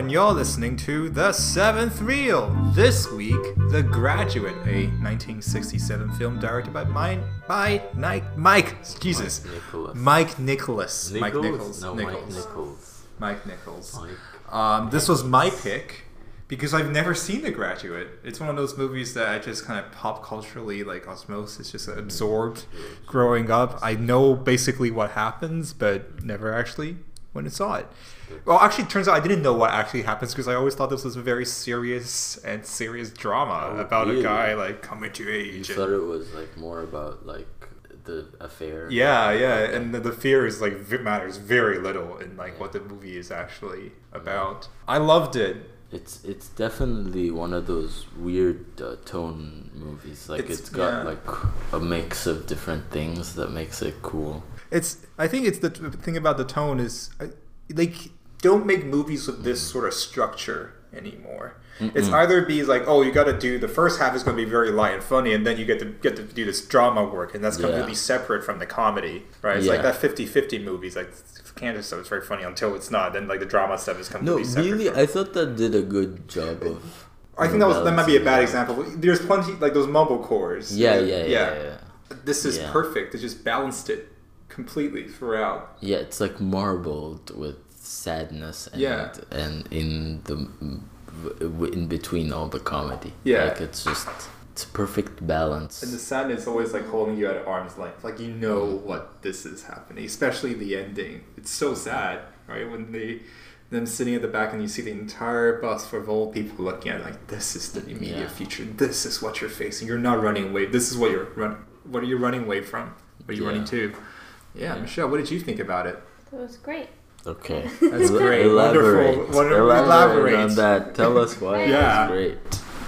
and you're listening to The Seventh Reel. This week, The Graduate, a 1967 film directed by mine, by Mike, Mike, Jesus, Nicholas. Mike Nicholas, Mike Nichols? Nichols, No, Nichols, Mike Nichols. Mike Nichols. Mike. Um, this was my pick because I've never seen The Graduate. It's one of those movies that I just kind of pop culturally, like osmosis, just absorbed growing up. I know basically what happens, but never actually went it saw it. Well, actually, it turns out I didn't know what actually happens because I always thought this was a very serious and serious drama Oh, about really? a guy like coming to You age. and- thought it was like more about like the affair. Yeah, yeah, and the, the fear is like v- matters very little in like what the movie is actually about. I loved it. It's it's definitely one of those weird uh, tone movies. Like It's- it's got yeah. like a mix of different things that makes it cool. It's. I think it's the thing about the tone is I, like don't make movies with this sort of structure anymore. It's Mm-mm. either be like, oh, you got to do the first half is going to be very light and funny, and then you get to get to do this drama work, and that's Yeah. completely separate from the comedy, right? It's like that 50-50 movies, like Candace stuff is very funny until it's not. Then like the drama stuff is No, completely separate. really, I thought that did a good job of. I think that was that might be a bad example. There's plenty like those mumble cores. Yeah, yeah, yeah, yeah. This is Yeah. perfect. It just balanced it completely throughout. Yeah, it's like marbled with sadness and Yeah. and in the in between all the comedy. Yeah. like it's just it's perfect balance. And the sadness is always like holding you at arm's length. Like you know what this is happening, especially the ending. It's so sad, right? When they them sitting at the back and you see the entire bus full of old people looking at it like this is the immediate Yeah. future. This is what you're facing. You're not running away. This is what you're run. What are you running away from? What are you Yeah. running to? Yeah, Yeah. Michelle, what did you think about it? It was great. Okay, That's El- great. Elaborate. Wonderful. Wonder- elaborate, elaborate. on that. Tell us why Yeah. it was great.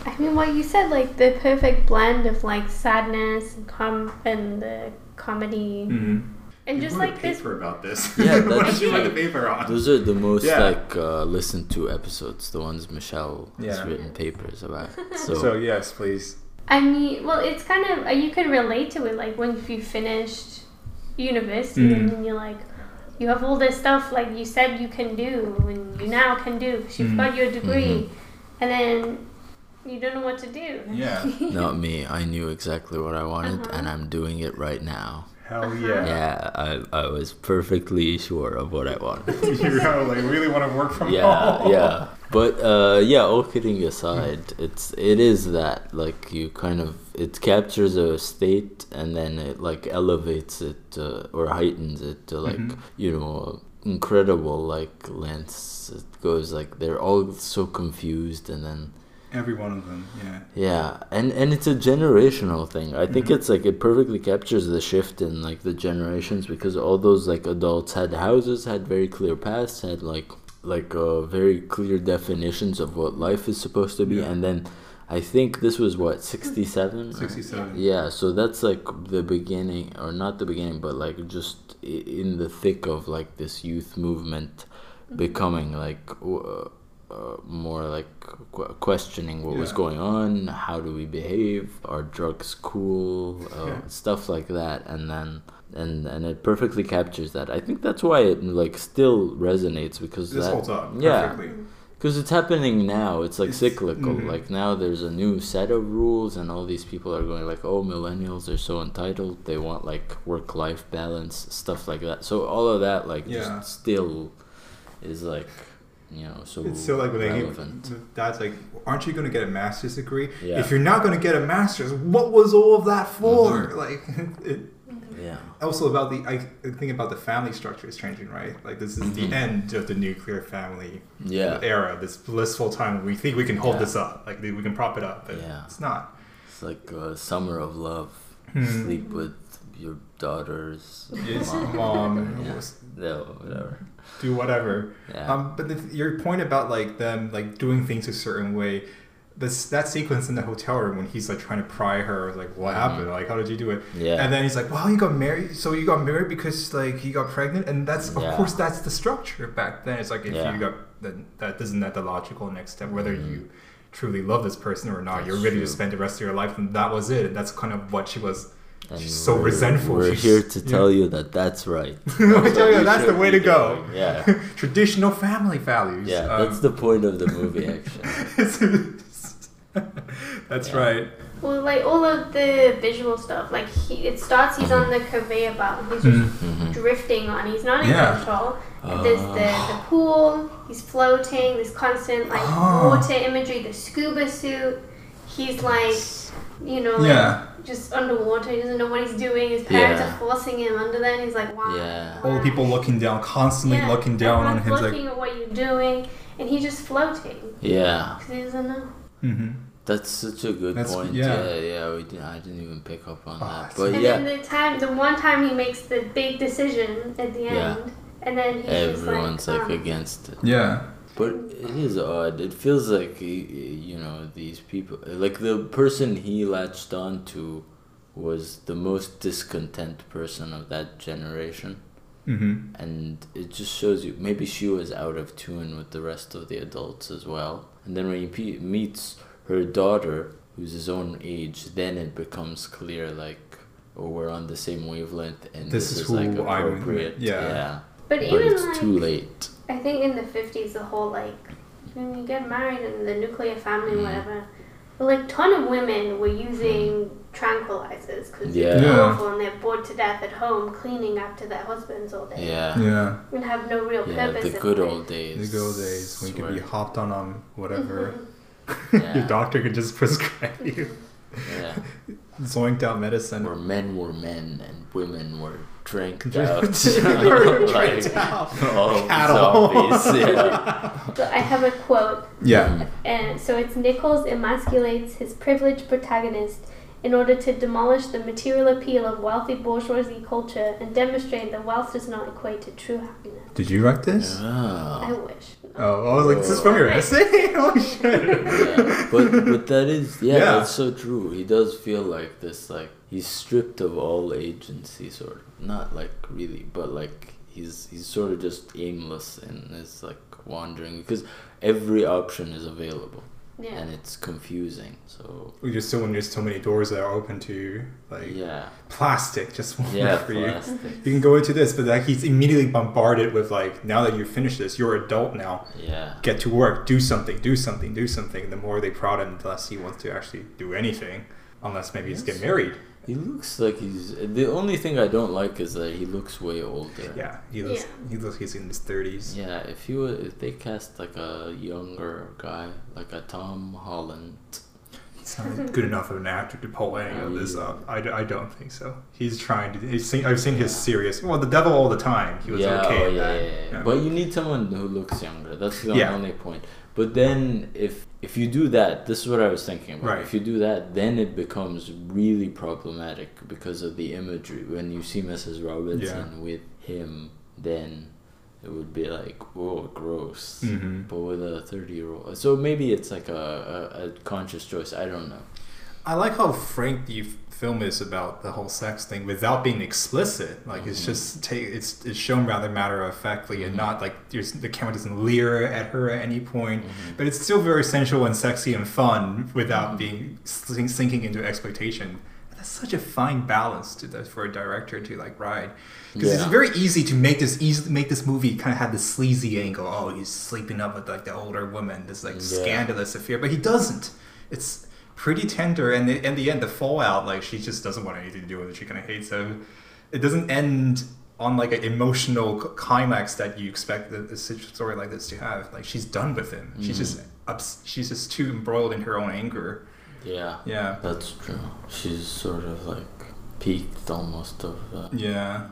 I mean, what you said, like the perfect blend of like sadness and com and the comedy, Mm-hmm. and just like this. about this. Yeah, what did you write the paper on? Those are the most Yeah. like uh, listened to episodes. The ones Michelle has written papers about. So, So yes, please. I mean, well, it's kind of uh, you can relate to it. Like when you finished university Mhm. and then you're like, you have all this stuff like you said you can do and you now can do. 'cause you've Mhm. got your degree, Mhm. and then you don't know what to do. Yeah. not me. I knew exactly what I wanted, Uh-huh. and I'm doing it right now. Hell Uh-huh. yeah. Yeah, I, I was perfectly sure of what I wanted. you like really want to work from yeah, home. Yeah, yeah. But uh, yeah, all kidding aside, it's it is that like you kind of it captures a state and then it like elevates it uh, or heightens it to like Mhm. you know incredible like lengths. It goes like they're all so confused and then Every one of them. Yeah. yeah, and and it's a generational thing. I think Mhm. it's like it perfectly captures the shift in like the generations because all those like adults had houses, had very clear paths, had like like uh, very clear definitions of what life is supposed to be, Yeah. and then I think this was what sixty seven. Sixty-seven. Yeah, so that's like the beginning, or not the beginning, but like just in the thick of like this youth movement becoming like uh, uh, more like qu- questioning what was going on, how do we behave, are drugs cool, uh, stuff like that, and then. And, and it perfectly captures that. I think that's why it like still resonates because This that holds up yeah because it's happening now. It's like It's- cyclical. mhm. Like now, there's a new set of rules, and all these people are going like, "Oh, millennials are so entitled. They want like work-life balance, stuff like that." So all of that, like, Yeah. just still is like, you know, so It's so like when they relevant. dad's like, aren't you going to get a master's degree? Yeah. If you're not going to get a master's, what was all of that for? Mhm. Like, it, yeah, also about the I think about the family structure is changing, right? Like this is the Mhm. end of the nuclear family yeah, era. This blissful time we think we can hold Yeah. this up, like we can prop it up, but Yeah. it's not. it's like a summer of love. Hmm. Sleep with your daughters, Yes, mom, mom, yeah, no, whatever. do whatever. Yeah, Um, but the, your point about like them like doing things a certain way, this that sequence in the hotel room when he's like trying to pry her, like what Mhm. happened? Like how did you do it? yeah, And then he's like, well, you got married, so you got married because like you got pregnant, and that's of Yeah. course that's the structure back then. It's like if Yeah. you got then that isn't that the logical next step whether Mhm. you truly love this person or not. That's you're ready true. to spend the rest of your life, and that was it. And that's kind of what she was And She's so we're- resentful. We're She's- here to yeah. tell you that that's right. I tell what you, you that's the way to go. doing. Yeah. Traditional family values. Yeah, Um, that's the point of the movie, actually. that's Yeah. right. Well, like all of the visual stuff, like he, it starts. He's on the conveyor belt. He's just Mm. Mhm. drifting on. He's not in Yeah. control. There's the, the pool. He's floating. There's constant like Oh. water imagery. The scuba suit. He's like, you know, like, Yeah. just underwater. He doesn't know what he's doing. His parents Yeah. are forcing him under there. And he's like, wow. Yeah. All the people looking down, constantly Yeah, looking down on everyone's him. looking at what you're doing, and he's just floating Yeah, because he doesn't know. Like, hmm that's such a good That's- point. yeah. Yeah, yeah, we didn't, I didn't even pick up on Oh, that. it's- But And yeah, then the time, the one time he makes the big decision at the Yeah. end, and then he's everyone's like, like, um, against it. Yeah. But it is odd. It feels like y- y- you know these people, like the person he latched on to, was the most discontent person of that generation, hmm and it just shows you maybe she was out of tune with the rest of the adults as well. And then when he pe- meets her daughter, who's his own age, then it becomes clear like, oh, we're on the same wavelength, and This this, is is, like who I'm- appropriate. yeah. But But even it's like, too late. I think in the fifties, the whole like when you get married and the nuclear family, Mm. whatever. But like ton of women were using tranquilizers because Yeah. it's Yeah. awful and they're bored to death at home cleaning after their husbands all day Yeah. Yeah. and have no real Yeah, purpose. the in good life. old days. The good old days when you could be hopped on on whatever. Yeah. Your doctor could just prescribe you Yeah. zoinked out medicine. Where men were men and women were dranked Drank- out. Were like, dranked out. all Cattle. zombies. Yeah. So I have a quote Yeah. And so it's Nichols emasculates his privileged protagonist in order to demolish the material appeal of wealthy bourgeoisie culture and demonstrate that wealth does not equate to true happiness. Did you write this? I wish. Oh, oh, I was like, this is this from your essay? oh shit. yeah. But but that is yeah, Yeah. that's so true. He does feel like this like he's stripped of all agency sort of. Not like really, but like he's he's sort of just aimless and is like wandering because every option is available Yeah. and it's confusing. So We just so when there's so many doors that are open to you, like yeah. plastic, just one Yeah, for you. plastic. You can go into this, but like he's immediately bombarded with like, now that you've finished this, you're adult now. Yeah. Get to work, do something, do something, do something. The more they prod him, the less he wants to actually do anything, unless maybe he's get married. He looks like he's. The only thing I don't like is that he looks way older. Yeah, he looks. Yeah. He looks. He's in his thirties. Yeah, if he was, if they cast like a younger guy, like a Tom Holland. He's not good enough of an actor to pull any of this up. I don't think so. He's trying to. He's seen, I've seen his serious. Well, the devil all the time. He was yeah, okay oh, yeah, yeah, yeah. Yeah. But you need someone who looks younger. That's the Yeah. only point. But then if if you do that, this is what I was thinking about. Right. If you do that, then it becomes really problematic because of the imagery. When you see Mrs. Robinson with him, then it would be like, whoa, gross. Mhm. But with a thirty-year-old, so maybe it's like a, a, a conscious choice. I don't know. I like how frank f- film is about the whole sex thing without being explicit. Like it's Mhm. just ta- it's it's shown rather matter of factly and Mhm. not like there's the camera doesn't leer at her at any point. Mhm. But it's still very sensual and sexy and fun without Mhm. being sink, sinking into expectation. And that's such a fine balance to for a director to like ride. Because it's very easy to make this easy make this movie kind of have this sleazy angle. Oh, he's sleeping up with like the older woman, this like Yeah. scandalous affair, but he doesn't. It's pretty tender, and in the end, the fallout like she just doesn't want anything to do with it. She kind of hates him. It doesn't end on like an emotional climax that you expect a, story like this to have. Like she's done with him. She's Mhm. just ups- she's just too embroiled in her own anger. Yeah, Yeah. that's true. She's sort of like peaked almost of that. Yeah.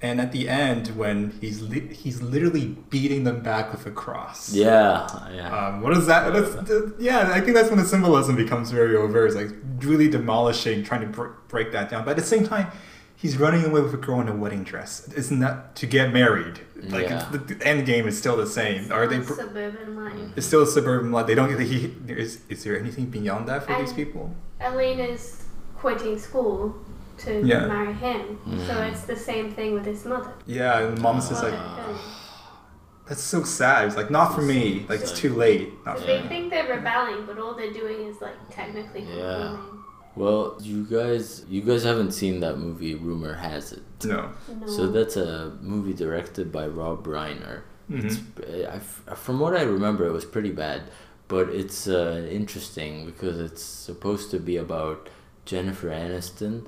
And at the end, when he's li- he's literally beating them back with a cross. Yeah, yeah. Um, what is that? That's, th- yeah, I think that's when the symbolism becomes very overt. It's like really demolishing, trying to br- break that down. But at the same time, he's running away with a girl in a wedding dress. Isn't that to get married? Like Yeah. the, the end game is still the same. Are they? Br- suburban life? it's still a suburban life. They don't. He, is is there anything beyond that for these And- people? Elaine's quitting school to Yeah. marry him, so Mm. it's the same thing with his mother. Yeah, and the mom says like, "That's so sad." It's like, "Not for me. Like it's too late." Not for they me. think they're rebelling, but all they're doing is like technically Yeah. conforming. Well, you guys, you guys haven't seen that movie. Rumor has it. No. No. So that's a movie directed by Rob Reiner. It's, Mhm. uh, I, from what I remember, it was pretty bad, but it's uh, interesting because it's supposed to be about Jennifer Aniston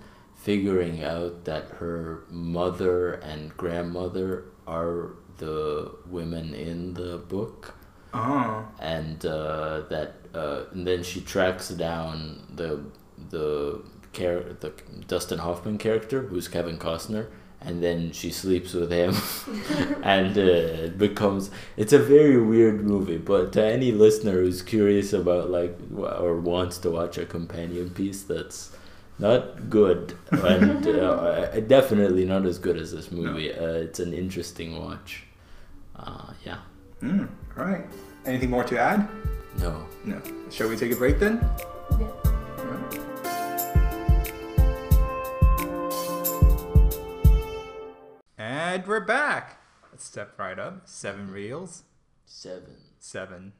figuring out that her mother and grandmother are the women in the book, Oh. and uh, that uh, and then she tracks down the the char- the Dustin Hoffman character, who's Kevin Costner, and then she sleeps with him, and uh, it becomes it's a very weird movie. But to any listener who's curious about like or wants to watch a companion piece that's not good and uh, definitely not as good as this movie. Uh, it's an interesting watch. Uh, yeah. Mm. All right. Anything more to add? No. No. Shall we take a break then? Yeah. And we're back. Let's step right up. Seven reels. Seven. Seven.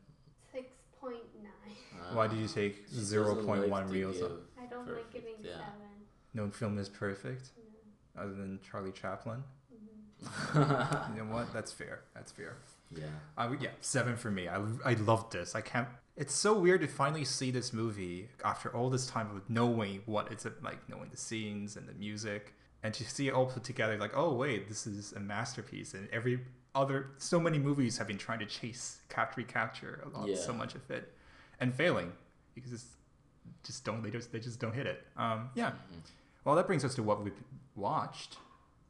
Six point nine. Why did you take She zero point one like to reels? give- I don't Perfect, like giving yeah. seven. No film is perfect, other than Charlie Chaplin. Mm-hmm. You know what? That's fair. That's fair. yeah. I would, yeah, seven for me. I, I loved this. I can't. It's so weird to finally see this movie after all this time of knowing what it's like, knowing the scenes and the music, and to see it all put together. Like, oh wait, this is a masterpiece. And every other, so many movies have been trying to chase, capture, recapture a lot, Yeah. so much of it, and failing because it's just don't they just they just don't hit it. Um, yeah. Well, that brings us to what we've watched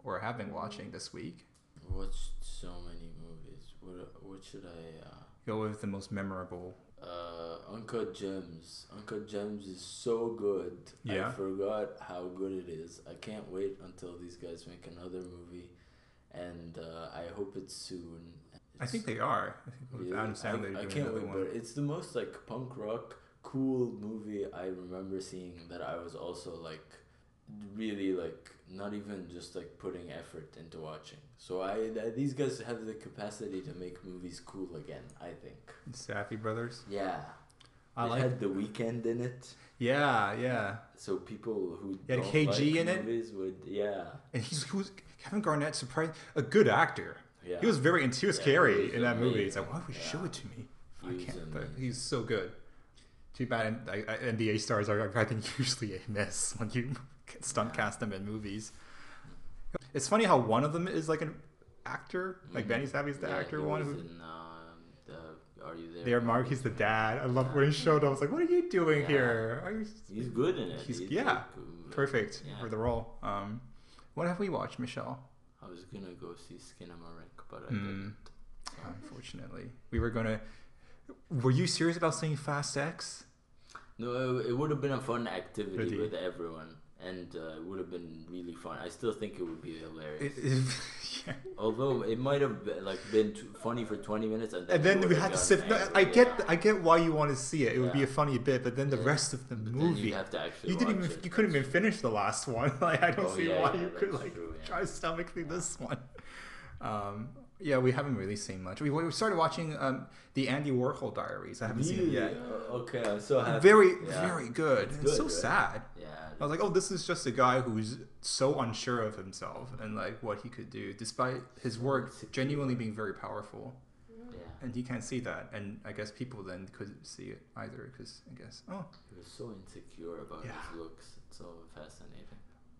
or have been watching this week. Watched so many movies. What what should I? Uh, Go with the most memorable. uh, Uncut Gems. Uncut Gems is so good. Yeah. I forgot how good it is. I can't wait until these guys make another movie, and uh, I hope it's soon. I think they are. Really? I, I can't wait, one. but it's the most like punk rock cool movie I remember seeing that I was also like really like not even just like putting effort into watching. So I th- these guys have the capacity to make movies cool again. I think. Safdie Brothers. Yeah. I it like. had the Weeknd in it, Yeah, yeah. so people who had don't KG like in it? would yeah And he's who's Kevin Garnett. Surprised, a good actor. yeah. He was very. He was Yeah, scary in that movie. It's like, why would you show it to me? He I can't. But he's so good. Too bad and, I, I, NBA stars are, I think, usually a miss when you stunt cast them in movies. It's funny how one of them is like an actor, like. Benny Safdie's the Yeah, actor one. Who, in, um, the Are You There? there, Mark, he's the dad. I love when he showed up. I was like, "What are you doing Yeah. here? Are you He's good in it. He's- He's yeah, perfect Yeah. for the role?" Um, what have we watched, Michelle? I was gonna go see Skinamarink, but I Mm. didn't. Unfortunately, we were gonna. Were you serious about seeing Fast X? No, it, it would have been a fun activity Really? with everyone, and uh, it would have been really fun. I still think it would be hilarious. It, it, yeah. Although it might have been, like been t- funny for twenty minutes, and then, And then we had to sit. No, I get. I get why you want to see it. It would be a funny bit, but then the Yeah. rest of the But movie, you'd have to actually you didn't watch even, it. you couldn't even finish the last one. Like I don't Oh, see yeah, why yeah, you could that's like true, yeah. try to stomach through this one. Um, yeah, we haven't really seen much. We, we started watching um, the Andy Warhol Diaries. I haven't seen it yet. Okay, I'm so happy. Very, Yeah. very good. It's It's, so right? sad. Yeah. I was like, oh, this is just a guy who's so unsure of himself and like what he could do, despite his work genuinely being very powerful. yeah. And he can't see that, and I guess people then couldn't see it either, because I guess oh. He was so insecure about Yeah. his looks. It's so fascinating.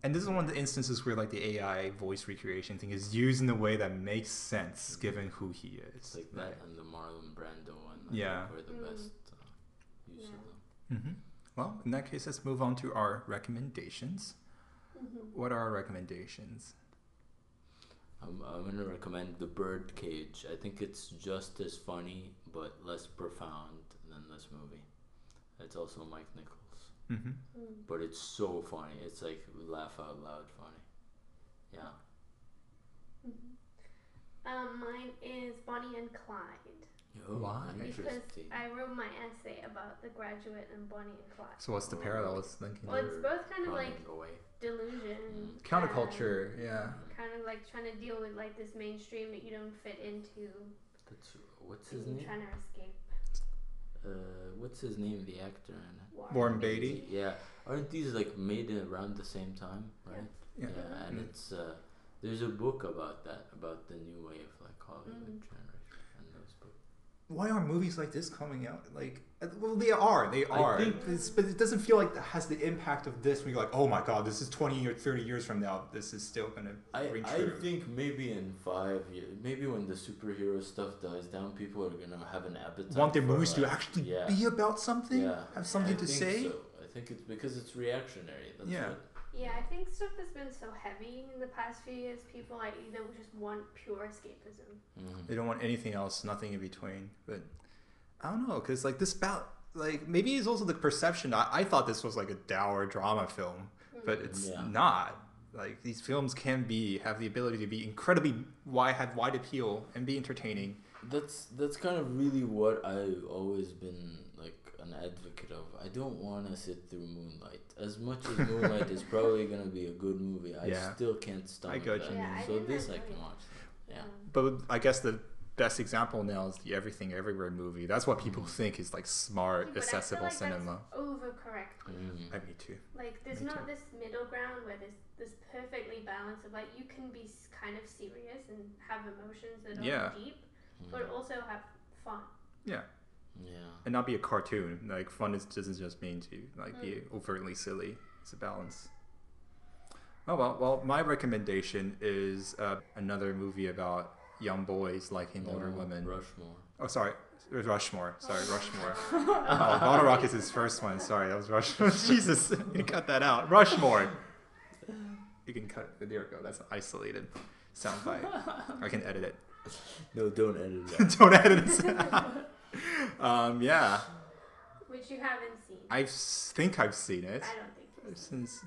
And this is one of the instances where like the AI voice recreation thing is used in a way that makes sense given who he is. It's like that and the Marlon Brando one. I Yeah. think Were the Mm. best uh, use of Yeah. them. hmm Well, in that case, let's move on to our recommendations. Mhm. What are our recommendations? I'm, I'm gonna recommend The Birdcage. I think it's just as funny but less profound than this movie. It's also Mike Nichols, Mm-hmm. Mm. but it's so funny. It's like laugh out loud funny. Yeah. Um, mine is Bonnie and Clyde Oh, Why? because I wrote my essay about The Graduate and Bonnie and Clyde. So what's the parallels thinking? Well, it's both kind of like away. delusion, Counterculture, yeah. kind of like trying to deal with like this mainstream that you don't fit into, That's what's his name? trying to escape. Uh, what's his name? The actor in it. Warren Beatty. Yeah, aren't these like made around the same time, right? Yeah. Yeah, and Mm. it's uh, there's a book about that, about the new way of like Hollywood Mm. generation and those books. Why are movies like this coming out? Like, uh, well, they are, they I are. think- It's- but it doesn't feel like it has the impact of this. When you're like, oh my god, this is 20 or 30 years from now. This is still gonna I, I think maybe in five years, maybe when the superhero stuff dies down, people are gonna have an appetite. Want their for, movies to actually yeah. be about something? Yeah, Have something I to think say? So. I think it's because it's reactionary. That's Yeah. what- Yeah, I think stuff has been so heavy in the past few years. People like either just want pure escapism. Mhm. They don't want anything else, nothing in between. But I don't know, because like this about like maybe it's also the perception. I, I thought this was like a dour drama film, but it's Yeah. not. Like these films can be have the ability to be incredibly wide, have wide appeal, and be entertaining. That's that's kind of really what I've always been like an advocate of. I don't want to sit through Moonlight. As much as Moonlight is probably gonna be a good movie, I Yeah. still can't stomach got that. you. Yeah, so didn't this I can it. watch. Yeah. Um, But I guess the best example now is the Everything Everywhere movie. That's what people think is like smart, but I feel accessible like cinema. That's overcorrect. Mm. I me too. Like, there's Me not too. this middle ground where there's this perfectly balance of like you can be kind of serious and have emotions that are Yeah. deep, but also have fun. Yeah, Yeah. and not be a cartoon. Like fun is, doesn't just mean to like be overtly silly. It's a balance. Oh well, well, my recommendation is uh, another movie about young boys liking older Oh, women. Rushmore. Oh, sorry, Rushmore. Sorry, Rushmore. oh, Bottle Rock is his first one. Sorry, that was Rushmore. Jesus, you cut that out. Rushmore. You can cut. There we go. That's an isolated soundbite. I can edit it. No, don't edit it. Don't edit it. Um, yeah, Which you haven't seen. I think I've seen it I don't think you've since.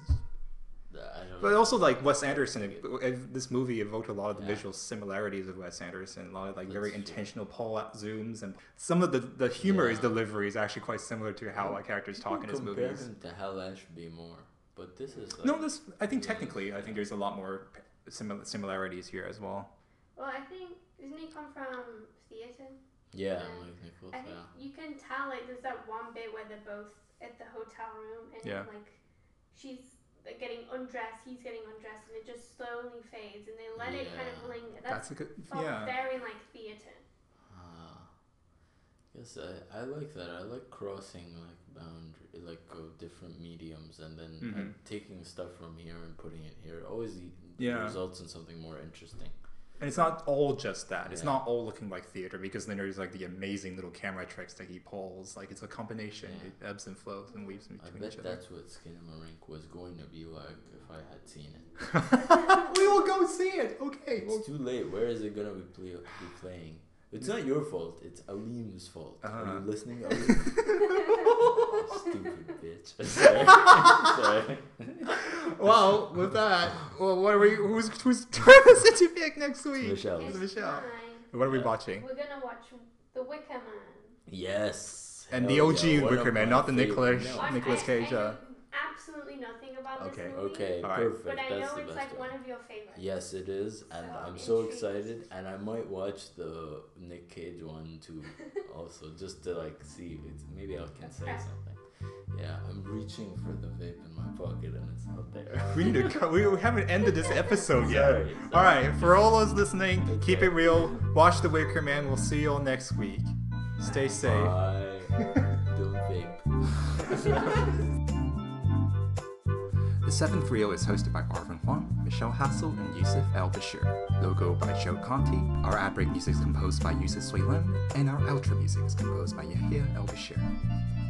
But also, like Wes Anderson, it- it- this movie evoked a lot of the Yeah. visual similarities of Wes Anderson. A lot of like very That's true. intentional pull out zooms, and some of the the humor is Yeah. delivery is actually quite similar to how like characters talk in his movies. him to Hal Ashby more, but this is like, No, this I think technically, I think there's a lot more simil- similarities here as well. Well, I think doesn't he come from theatre? Yeah, Yeah. Mike Nichols. I think Yeah. you can tell like there's that one bit where they're both at the hotel room and Yeah. like she's like, getting undressed, he's getting undressed, and it just slowly fades, and they let it kind of linger. That's That's, a good, yeah. very like theatre. Ah, yes, I, I like that. I like crossing like boundary, like of different mediums, and then uh, Mhm. taking stuff from here and putting it here. It always Yeah. results in something more interesting. And it's not all just that. It's Yeah. not all looking like theater because then there's like the amazing little camera tricks that he pulls. Like it's a combination. Yeah. It ebbs and flows and weaves in I between bet each other. that's what Skinamarink was going to be like if I had seen it. we will go see it. Okay. It's too late. Where is it gonna be, play- be playing? It's not your fault. It's Alim's fault. Are Uh-huh. you listening, Alim? Stupid bitch. Sorry. Sorry. Well, with that, well, what are we? Who's who's turn is it to pick next week? Michelle. It's Michelle. fine. What are we watching? We're gonna watch The Wicker Man. And Yes. Hell the OG yeah, Wicker Man, not the favorite- Nicolas- No. I- Nicolas I- Cage, I uh, absolutely nothing about Okay. this movie. Okay, All right. perfect. But I That's know the it's like one. one of your favorites. Yes, it is, and So I'm so excited, and I might watch the Nick Cage one too, also just to like see. It's, maybe I can say something. Yeah, I'm reaching for the vape in my pocket and it's not there. We need to. Co- we, we haven't ended this episode yet. Sorry, sorry. All right, for all those listening, keep it real. Watch The Wicker Man. We'll see you all next week. Stay safe. Bye. Don't vape. The Seventh Reel oh is hosted by Arvin Huang, Michelle Hassel, and Yusuf El Bashir. Logo by Joe Conti. Our ad break music is composed by Yusuf Suilan, and our outro music is composed by Yahya El Bashir.